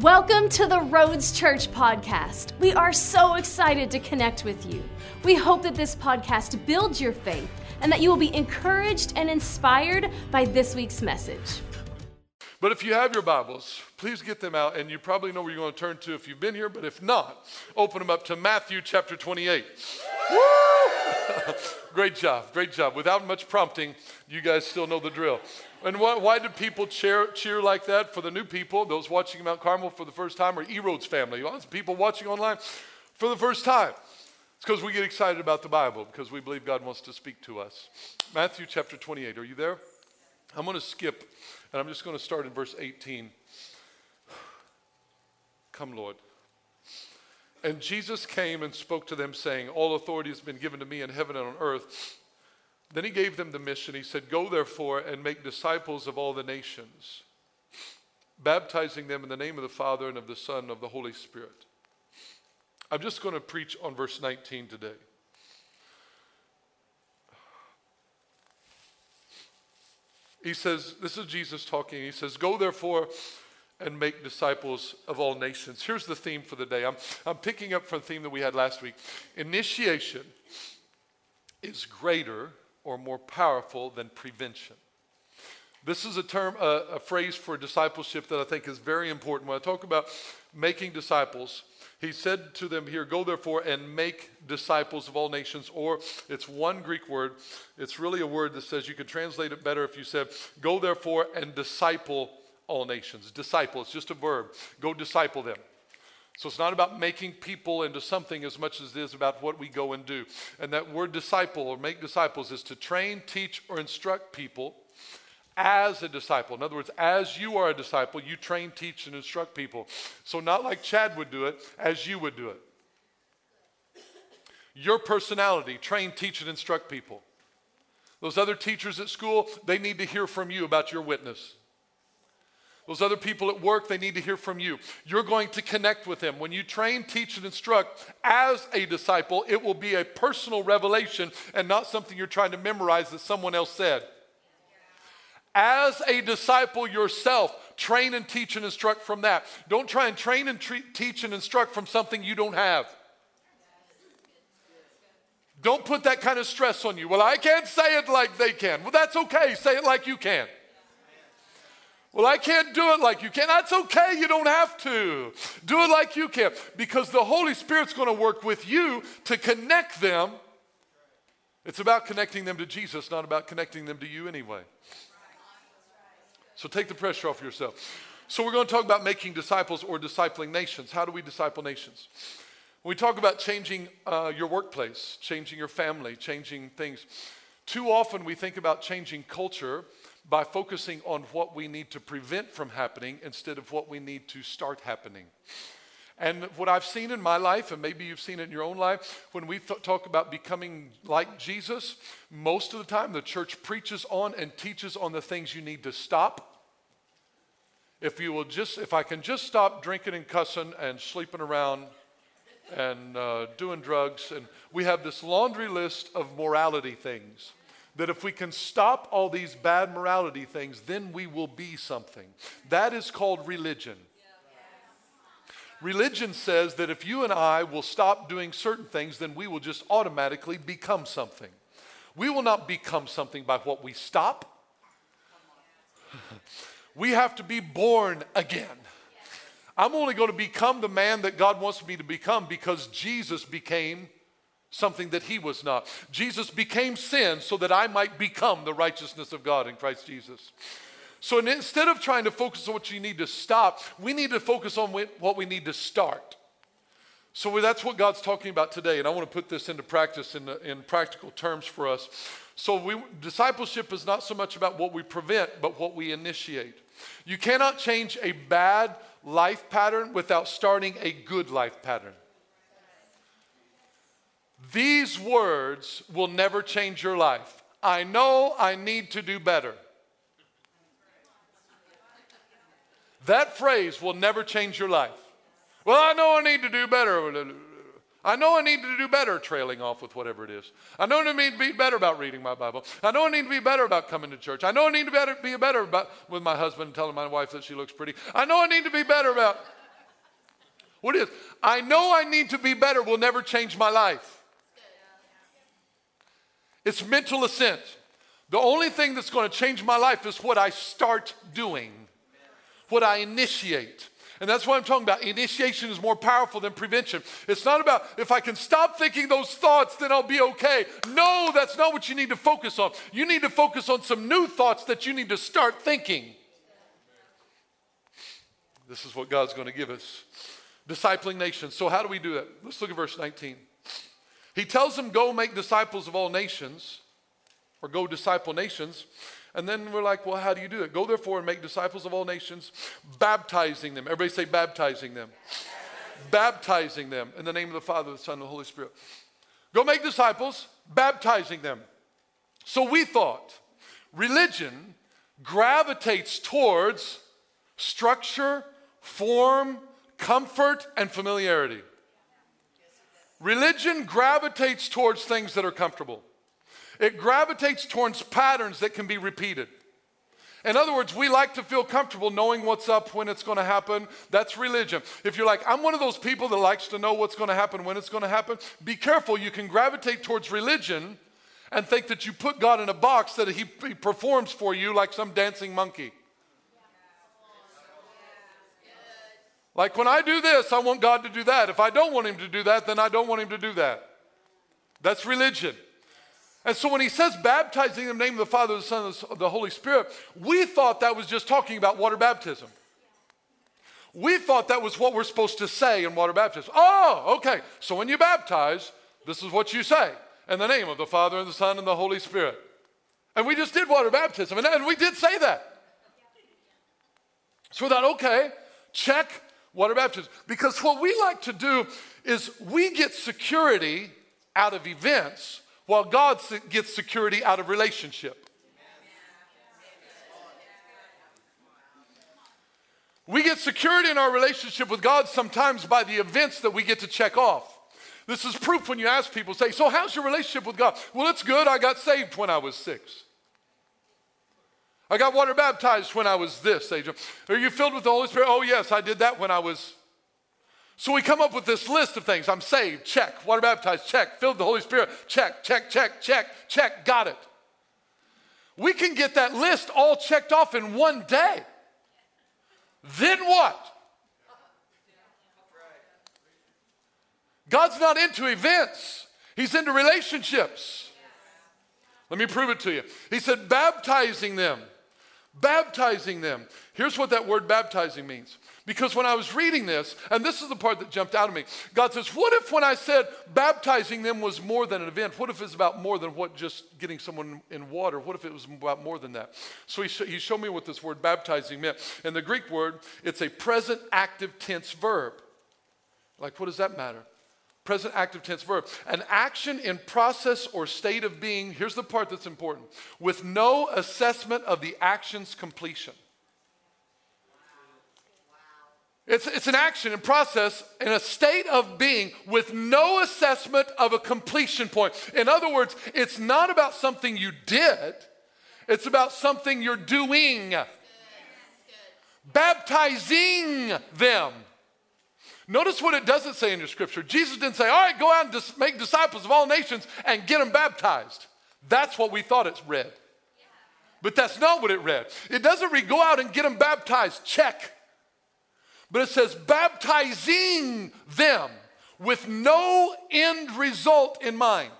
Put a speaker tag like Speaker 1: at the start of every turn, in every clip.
Speaker 1: Welcome to the Roads Church podcast. We are so excited to connect with you. We hope that this podcast builds your faith and that you will be encouraged and inspired by this week's message.
Speaker 2: But if you have your Bibles, please get them out, and you probably know where you're going to turn to if you've been here, but if not, open them up to Matthew chapter 28. great job, great job. Without much prompting, you guys still know the drill. And why, why do people cheer, cheer like that for the new people, those watching Mount Carmel for the first time, or Erodes family, of people watching online for the first time? It's because we get excited about the Bible, because we believe God wants to speak to us. Matthew chapter 28, are you there? I'm going to skip, and I'm just going to start in verse 18. Come, Lord. And Jesus came and spoke to them, saying, All authority has been given to me in heaven and on earth. Then he gave them the mission. He said, Go therefore and make disciples of all the nations, baptizing them in the name of the Father and of the Son and of the Holy Spirit. I'm just going to preach on verse 19 today. He says, This is Jesus talking. He says, Go therefore and make disciples of all nations. Here's the theme for the day. I'm, I'm picking up from the theme that we had last week. Initiation is greater or more powerful than prevention. This is a term, a, a phrase for discipleship that I think is very important. When I talk about making disciples, he said to them here, Go therefore and make disciples of all nations, or it's one Greek word. It's really a word that says you could translate it better if you said, Go therefore and disciple all nations. Disciple, it's just a verb. Go disciple them. So it's not about making people into something as much as it is about what we go and do. And that word disciple or make disciples is to train, teach, or instruct people as a disciple. In other words, as you are a disciple, you train, teach, and instruct people. So not like Chad would do it, as you would do it. Your personality, train, teach, and instruct people. Those other teachers at school, they need to hear from you about your witness. Those other people at work, they need to hear from you. You're going to connect with them. When you train, teach, and instruct as a disciple, it will be a personal revelation and not something you're trying to memorize that someone else said. As a disciple yourself, train and teach and instruct from that. Don't try and train and teach and instruct from something you don't have. Don't put that kind of stress on you. Well, I can't say it like they can. Well, that's okay. Say it like you can. Well, I can't do it like you can. That's okay. You don't have to. Do it like you can because the Holy Spirit's going to work with you to connect them. It's about connecting them to Jesus, not about connecting them to you anyway. So take the pressure off yourself. So we're going to talk about making disciples or discipling nations. How do we disciple nations? When we talk about changing uh, your workplace, changing your family, changing things, too often we think about changing culture by focusing on what we need to prevent from happening instead of what we need to start happening. And what I've seen in my life, and maybe you've seen it in your own life, when we th- talk about becoming like Jesus, most of the time the church preaches on and teaches on the things you need to stop. If you will just, if I can just stop drinking and cussing and sleeping around and uh, doing drugs, and we have this laundry list of morality things that if we can stop all these bad morality things, then we will be something. That is called religion. Religion says that if you and I will stop doing certain things, then we will just automatically become something. We will not become something by what we stop. we have to be born again. I'm only going to become the man that God wants me to become because Jesus became something that he was not. Jesus became sin so that I might become the righteousness of God in Christ Jesus. So instead of trying to focus on what you need to stop, we need to focus on what we need to start. So that's what God's talking about today, and I want to put this into practice in, in practical terms for us. So we, discipleship is not so much about what we prevent, but what we initiate. You cannot change a bad life pattern without starting a good life pattern. These words will never change your life. I know I need to do better. That phrase will never change your life. Well, I know I need to do better. I know I need to do better trailing off with whatever it is. I know I need to be better about reading my Bible. I know I need to be better about coming to church. I know I need to better, be better about with my husband and telling my wife that she looks pretty. I know I need to be better about What is? I know I need to be better will never change my life. It's mental assent. The only thing that's going to change my life is what I start doing, what I initiate. And that's what I'm talking about. Initiation is more powerful than prevention. It's not about if I can stop thinking those thoughts, then I'll be okay. No, that's not what you need to focus on. You need to focus on some new thoughts that you need to start thinking. This is what God's going to give us. Discipling nations. So, how do we do that? Let's look at verse 19. He tells them, Go make disciples of all nations, or go disciple nations. And then we're like, well, how do you do it? Go therefore and make disciples of all nations, baptizing them. Everybody say, baptizing them. baptizing them in the name of the Father, the Son, and the Holy Spirit. Go make disciples, baptizing them. So we thought religion gravitates towards structure, form, comfort, and familiarity. Religion gravitates towards things that are comfortable. It gravitates towards patterns that can be repeated. In other words, we like to feel comfortable knowing what's up when it's going to happen. That's religion. If you're like, I'm one of those people that likes to know what's going to happen when it's going to happen, be careful. You can gravitate towards religion and think that you put God in a box that he, he performs for you like some dancing monkey. Like when I do this, I want God to do that. If I don't want Him to do that, then I don't want Him to do that. That's religion. And so when he says baptizing in the name of the Father, the Son, and the Holy Spirit, we thought that was just talking about water baptism. We thought that was what we're supposed to say in water baptism. Oh, okay. So when you baptize, this is what you say in the name of the Father, and the Son, and the Holy Spirit. And we just did water baptism, and we did say that. So we thought, okay, check water baptism. Because what we like to do is we get security out of events while God gets security out of relationship. We get security in our relationship with God sometimes by the events that we get to check off. This is proof when you ask people, say, So, how's your relationship with God? Well, it's good. I got saved when I was six. I got water baptized when I was this age. Are you filled with the Holy Spirit? Oh, yes, I did that when I was so we come up with this list of things. I'm saved, check. Water baptized, check. Filled with the Holy Spirit, check, check, check, check, check. Got it. We can get that list all checked off in one day. Then what? God's not into events, He's into relationships. Let me prove it to you. He said, baptizing them. Baptizing them. Here's what that word baptizing means because when I was reading this, and this is the part that jumped out at me, God says, What if when I said baptizing them was more than an event? What if it's about more than what just getting someone in water? What if it was about more than that? So he, sh- he showed me what this word baptizing meant. In the Greek word, it's a present active tense verb. Like, what does that matter? Present active tense verb. An action in process or state of being, here's the part that's important, with no assessment of the action's completion. It's, it's an action in process in a state of being with no assessment of a completion point. In other words, it's not about something you did, it's about something you're doing. Baptizing them. Notice what it doesn't say in your scripture. Jesus didn't say, All right, go out and dis- make disciples of all nations and get them baptized. That's what we thought it read. But that's not what it read. It doesn't read, Go out and get them baptized. Check. But it says, baptizing them with no end result in mind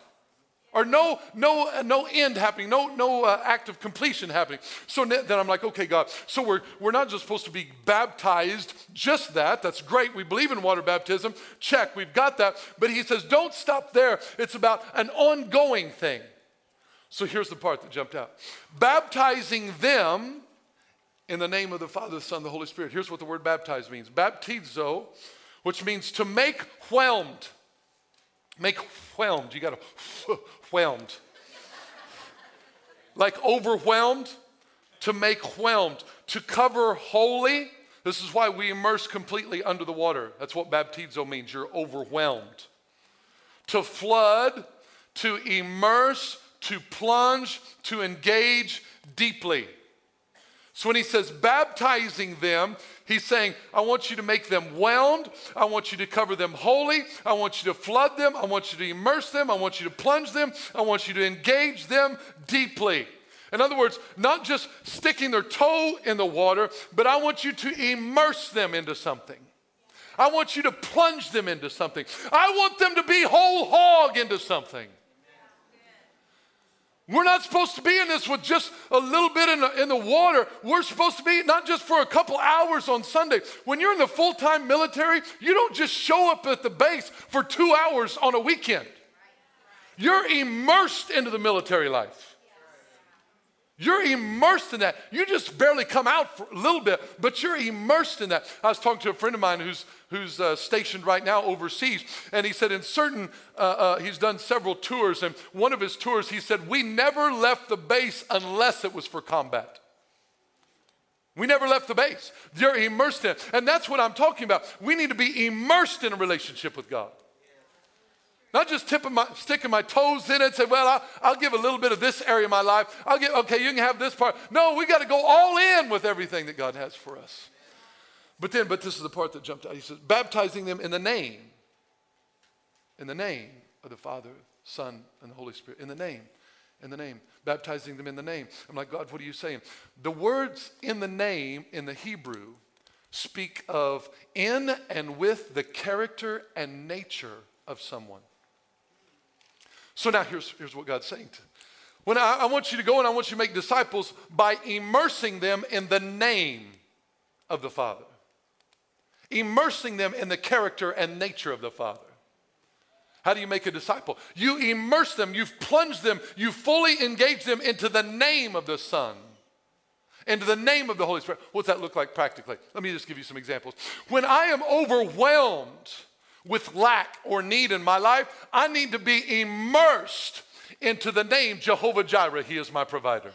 Speaker 2: or no no no end happening no no uh, act of completion happening. So then i'm like okay god so we're we're not just supposed to be baptized just that that's great we believe in water baptism check we've got that. But he says don't stop there it's about an ongoing thing. So here's the part that jumped out. Baptizing them in the name of the Father, the Son, the Holy Spirit. Here's what the word baptize means. Baptizo, which means to make whelmed. Make whelmed. You got to whelmed. like overwhelmed, to make whelmed. To cover wholly. This is why we immerse completely under the water. That's what baptizo means. You're overwhelmed. To flood, to immerse, to plunge, to engage deeply. So when he says baptizing them, He's saying, I want you to make them wound. I want you to cover them wholly. I want you to flood them. I want you to immerse them. I want you to plunge them. I want you to engage them deeply. In other words, not just sticking their toe in the water, but I want you to immerse them into something. I want you to plunge them into something. I want them to be whole hog into something. We're not supposed to be in this with just a little bit in the, in the water. We're supposed to be not just for a couple hours on Sunday. When you're in the full time military, you don't just show up at the base for two hours on a weekend. You're immersed into the military life. You're immersed in that. You just barely come out for a little bit, but you're immersed in that. I was talking to a friend of mine who's, who's uh, stationed right now overseas, and he said in certain, uh, uh, he's done several tours, and one of his tours, he said, We never left the base unless it was for combat. We never left the base. You're immersed in it. And that's what I'm talking about. We need to be immersed in a relationship with God. Not just tipping my, sticking my toes in it and say, well, I'll, I'll, give a little bit of this area of my life. I'll give, okay, you can have this part. No, we got to go all in with everything that God has for us. But then, but this is the part that jumped out. He says, baptizing them in the name, in the name of the Father, Son, and the Holy Spirit. In the name, in the name. Baptizing them in the name. I'm like, God, what are you saying? The words in the name in the Hebrew speak of in and with the character and nature of someone. So now here's, here's what God's saying. To, when I, I want you to go and I want you to make disciples by immersing them in the name of the Father, immersing them in the character and nature of the Father. How do you make a disciple? You immerse them, you've plunged them, you fully engage them into the name of the Son, into the name of the Holy Spirit. What's that look like practically? Let me just give you some examples. When I am overwhelmed with lack or need in my life, I need to be immersed into the name Jehovah Jireh. He is my provider.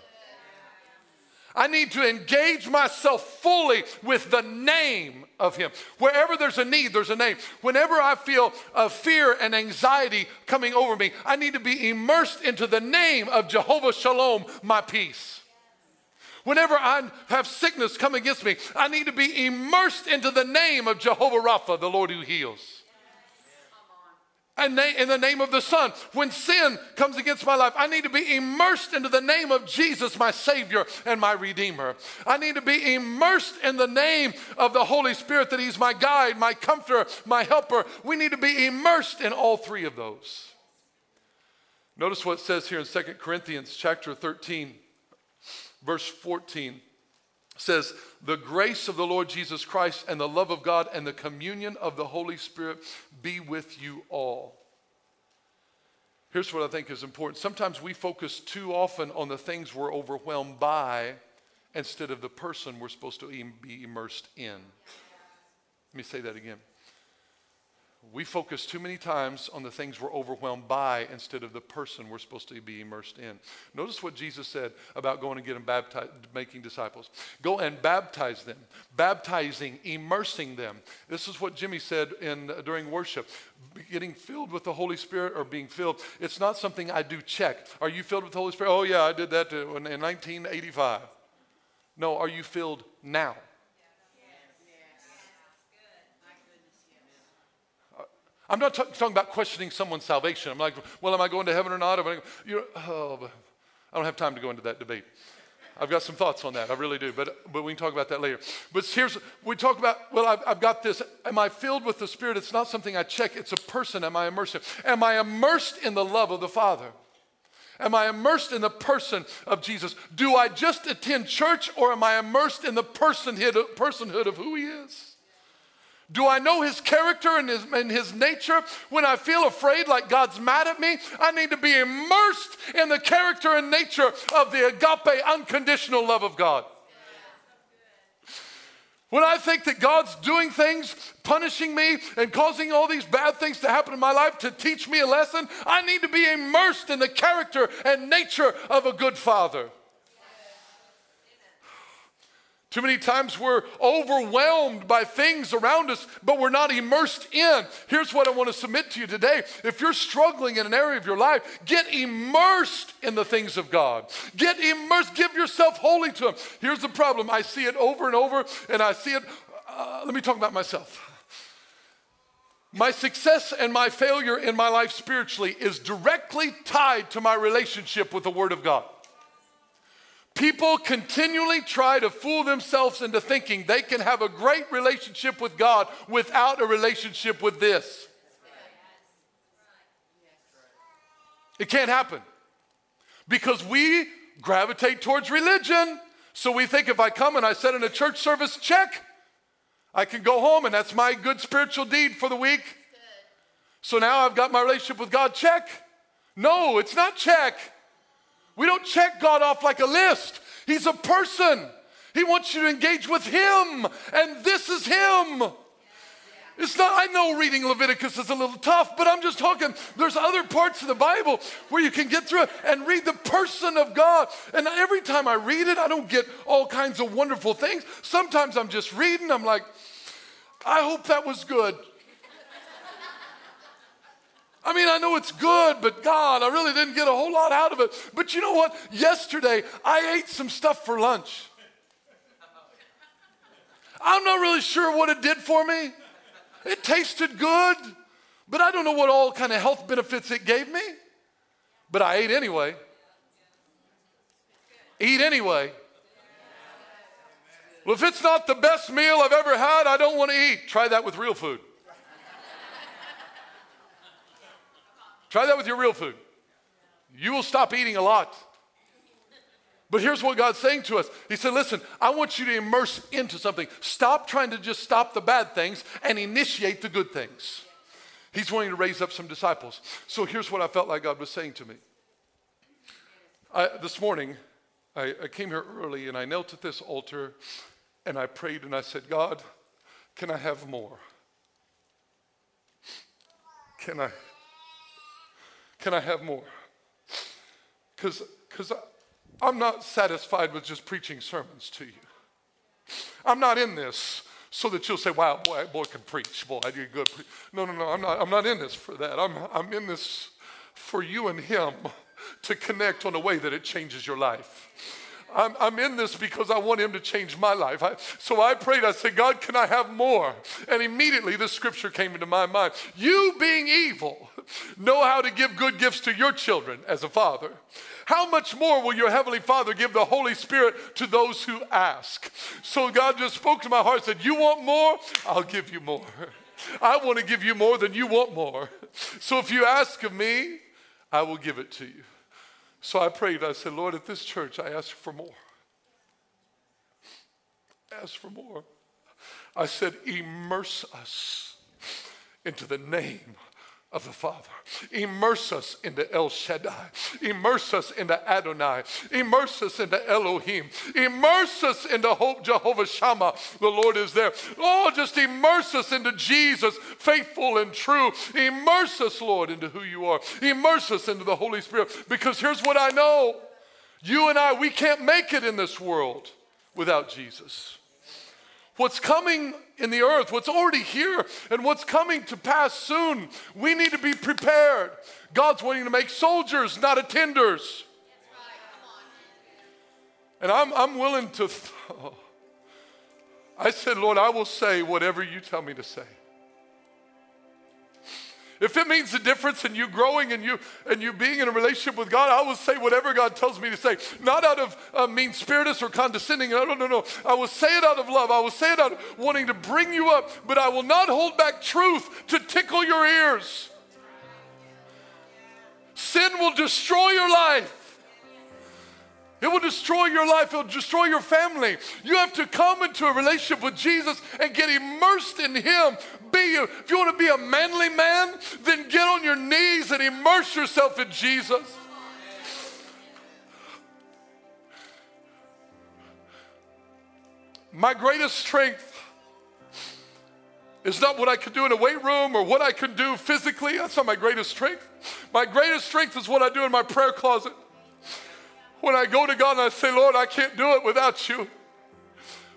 Speaker 2: I need to engage myself fully with the name of Him. Wherever there's a need, there's a name. Whenever I feel a fear and anxiety coming over me, I need to be immersed into the name of Jehovah Shalom, my peace. Whenever I have sickness come against me, I need to be immersed into the name of Jehovah Rapha, the Lord who heals in the name of the Son. When sin comes against my life, I need to be immersed into the name of Jesus, my Savior and my Redeemer. I need to be immersed in the name of the Holy Spirit, that He's my guide, my comforter, my helper. We need to be immersed in all three of those. Notice what it says here in 2 Corinthians chapter 13, verse 14 says, The grace of the Lord Jesus Christ and the love of God and the communion of the Holy Spirit be with you all. Here's what I think is important. Sometimes we focus too often on the things we're overwhelmed by instead of the person we're supposed to be immersed in. Let me say that again. We focus too many times on the things we're overwhelmed by instead of the person we're supposed to be immersed in. Notice what Jesus said about going and getting baptized, making disciples. Go and baptize them, baptizing, immersing them. This is what Jimmy said in, during worship. Getting filled with the Holy Spirit or being filled, it's not something I do check. Are you filled with the Holy Spirit? Oh, yeah, I did that in 1985. No, are you filled now? I'm not t- talking about questioning someone's salvation. I'm like, well, am I going to heaven or not? I, you oh, I don't have time to go into that debate. I've got some thoughts on that. I really do, but, but we can talk about that later. But here's, we talk about, well, I've, I've got this. Am I filled with the Spirit? It's not something I check, it's a person. Am I immersed? Am I immersed in the love of the Father? Am I immersed in the person of Jesus? Do I just attend church or am I immersed in the personhood, personhood of who He is? Do I know his character and his, and his nature? When I feel afraid like God's mad at me, I need to be immersed in the character and nature of the agape, unconditional love of God. When I think that God's doing things, punishing me, and causing all these bad things to happen in my life to teach me a lesson, I need to be immersed in the character and nature of a good father. Too many times we're overwhelmed by things around us, but we're not immersed in. Here's what I want to submit to you today. If you're struggling in an area of your life, get immersed in the things of God. Get immersed, give yourself wholly to Him. Here's the problem I see it over and over, and I see it uh, let me talk about myself. My success and my failure in my life spiritually is directly tied to my relationship with the Word of God. People continually try to fool themselves into thinking they can have a great relationship with God without a relationship with this. It can't happen because we gravitate towards religion. So we think if I come and I sit in a church service, check, I can go home and that's my good spiritual deed for the week. So now I've got my relationship with God, check. No, it's not check. We don't check God off like a list. He's a person. He wants you to engage with Him, and this is Him. It's not, I know reading Leviticus is a little tough, but I'm just talking, there's other parts of the Bible where you can get through it and read the person of God. And every time I read it, I don't get all kinds of wonderful things. Sometimes I'm just reading, I'm like, I hope that was good. I mean, I know it's good, but God, I really didn't get a whole lot out of it. But you know what? Yesterday, I ate some stuff for lunch. I'm not really sure what it did for me. It tasted good, but I don't know what all kind of health benefits it gave me. But I ate anyway. Eat anyway. Well, if it's not the best meal I've ever had, I don't want to eat. Try that with real food. Try that with your real food. You will stop eating a lot. But here's what God's saying to us He said, Listen, I want you to immerse into something. Stop trying to just stop the bad things and initiate the good things. He's wanting to raise up some disciples. So here's what I felt like God was saying to me. I, this morning, I, I came here early and I knelt at this altar and I prayed and I said, God, can I have more? Can I? Can I have more? Because I'm not satisfied with just preaching sermons to you. I'm not in this so that you'll say, wow, boy, boy can preach. Boy, I do good. No, no, no, I'm not, I'm not in this for that. I'm, I'm in this for you and him to connect on a way that it changes your life. I'm, I'm, in this because I want him to change my life. I, so I prayed, I said, God, can I have more? And immediately this scripture came into my mind. You being evil, know how to give good gifts to your children as a father. How much more will your heavenly Father give the Holy Spirit to those who ask? So God just spoke to my heart, said, You want more? I'll give you more. I want to give you more than you want more. So if you ask of me, I will give it to you. So I prayed. I said, Lord, at this church, I ask for more. Ask for more. I said, immerse us into the name of the Father. Immerse us into El Shaddai. Immerse us into Adonai. Immerse us into Elohim. Immerse us into Hope Jehovah Shammah. The Lord is there. Oh, just immerse us into Jesus, faithful and true. Immerse us, Lord, into who you are. Immerse us into the Holy Spirit. Because here's what I know you and I, we can't make it in this world without Jesus what's coming in the earth, what's already here, and what's coming to pass soon. We need to be prepared. God's wanting to make soldiers, not attenders. And I'm, I'm willing to. Th- I said, Lord, I will say whatever you tell me to say. If it means the difference in you growing and you and you being in a relationship with God, I will say whatever God tells me to say, not out of uh, mean spiritous or condescending. No, no, no, no. I will say it out of love. I will say it out of wanting to bring you up, but I will not hold back truth to tickle your ears. Sin will destroy your life. It will destroy your life. It will destroy your family. You have to come into a relationship with Jesus and get immersed in Him. Be a, if you want to be a manly man, then get on your knees and immerse yourself in Jesus. My greatest strength is not what I can do in a weight room or what I can do physically. That's not my greatest strength. My greatest strength is what I do in my prayer closet. When I go to God and I say, Lord, I can't do it without you.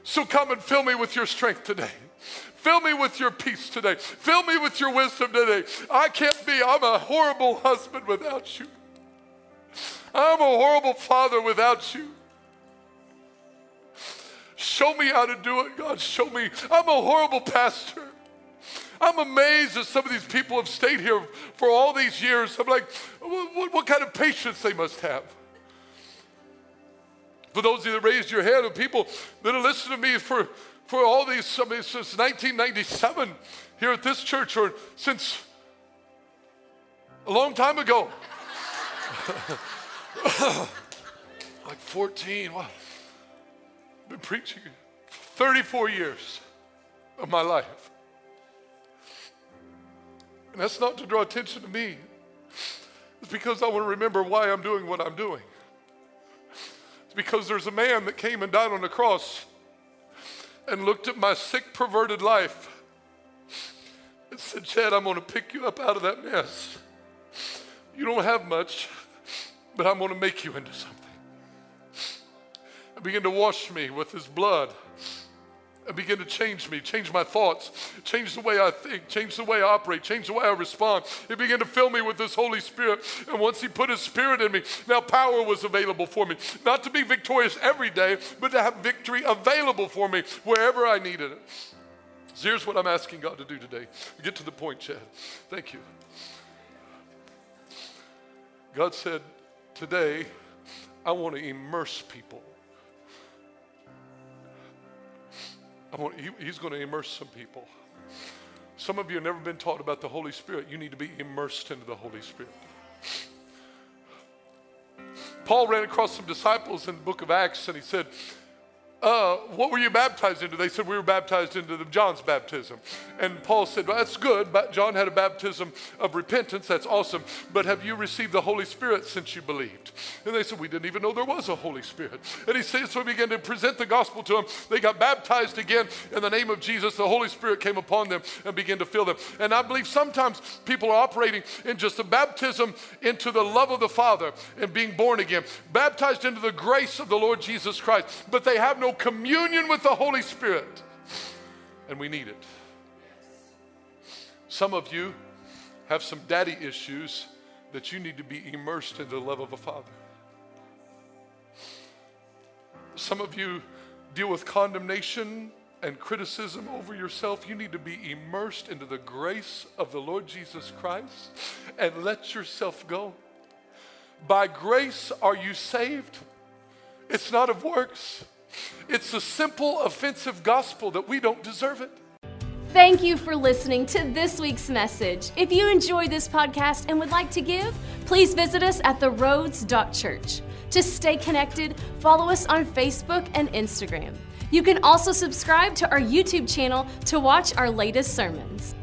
Speaker 2: So come and fill me with your strength today. Fill me with your peace today. Fill me with your wisdom today. I can't be, I'm a horrible husband without you. I'm a horrible father without you. Show me how to do it, God. Show me. I'm a horrible pastor. I'm amazed that some of these people have stayed here for all these years. I'm like, what, what kind of patience they must have. For those of you that raised your hand, and people that have listened to me for, for all these, I mean, since 1997 here at this church, or since a long time ago. like 14. Wow. I've been preaching 34 years of my life. And that's not to draw attention to me. It's because I want to remember why I'm doing what I'm doing. It's because there's a man that came and died on the cross and looked at my sick, perverted life and said, Chad, I'm going to pick you up out of that mess. You don't have much, but I'm going to make you into something. And begin to wash me with his blood and begin to change me, change my thoughts, change the way I think, change the way I operate, change the way I respond. He began to fill me with this Holy Spirit. And once He put His Spirit in me, now power was available for me. Not to be victorious every day, but to have victory available for me wherever I needed it. So here's what I'm asking God to do today. Get to the point, Chad. Thank you. God said, Today, I want to immerse people Want, he, he's going to immerse some people. Some of you have never been taught about the Holy Spirit. You need to be immersed into the Holy Spirit. Paul ran across some disciples in the book of Acts and he said, uh, what were you baptized into? They said, we were baptized into the John's baptism. And Paul said, well, that's good. But John had a baptism of repentance. That's awesome. But have you received the Holy Spirit since you believed? And they said, we didn't even know there was a Holy Spirit. And he said, so he began to present the gospel to them. They got baptized again in the name of Jesus. The Holy Spirit came upon them and began to fill them. And I believe sometimes people are operating in just a baptism into the love of the Father and being born again, baptized into the grace of the Lord Jesus Christ. But they have communion with the Holy Spirit. And we need it. Some of you have some daddy issues that you need to be immersed in the love of a father. Some of you deal with condemnation and criticism over yourself. You need to be immersed into the grace of the Lord Jesus Christ and let yourself go. By grace are you saved. It's not of works. It's a simple, offensive gospel that we don't deserve it.
Speaker 1: Thank you for listening to this week's message. If you enjoyed this podcast and would like to give, please visit us at theroads.church. To stay connected, follow us on Facebook and Instagram. You can also subscribe to our YouTube channel to watch our latest sermons.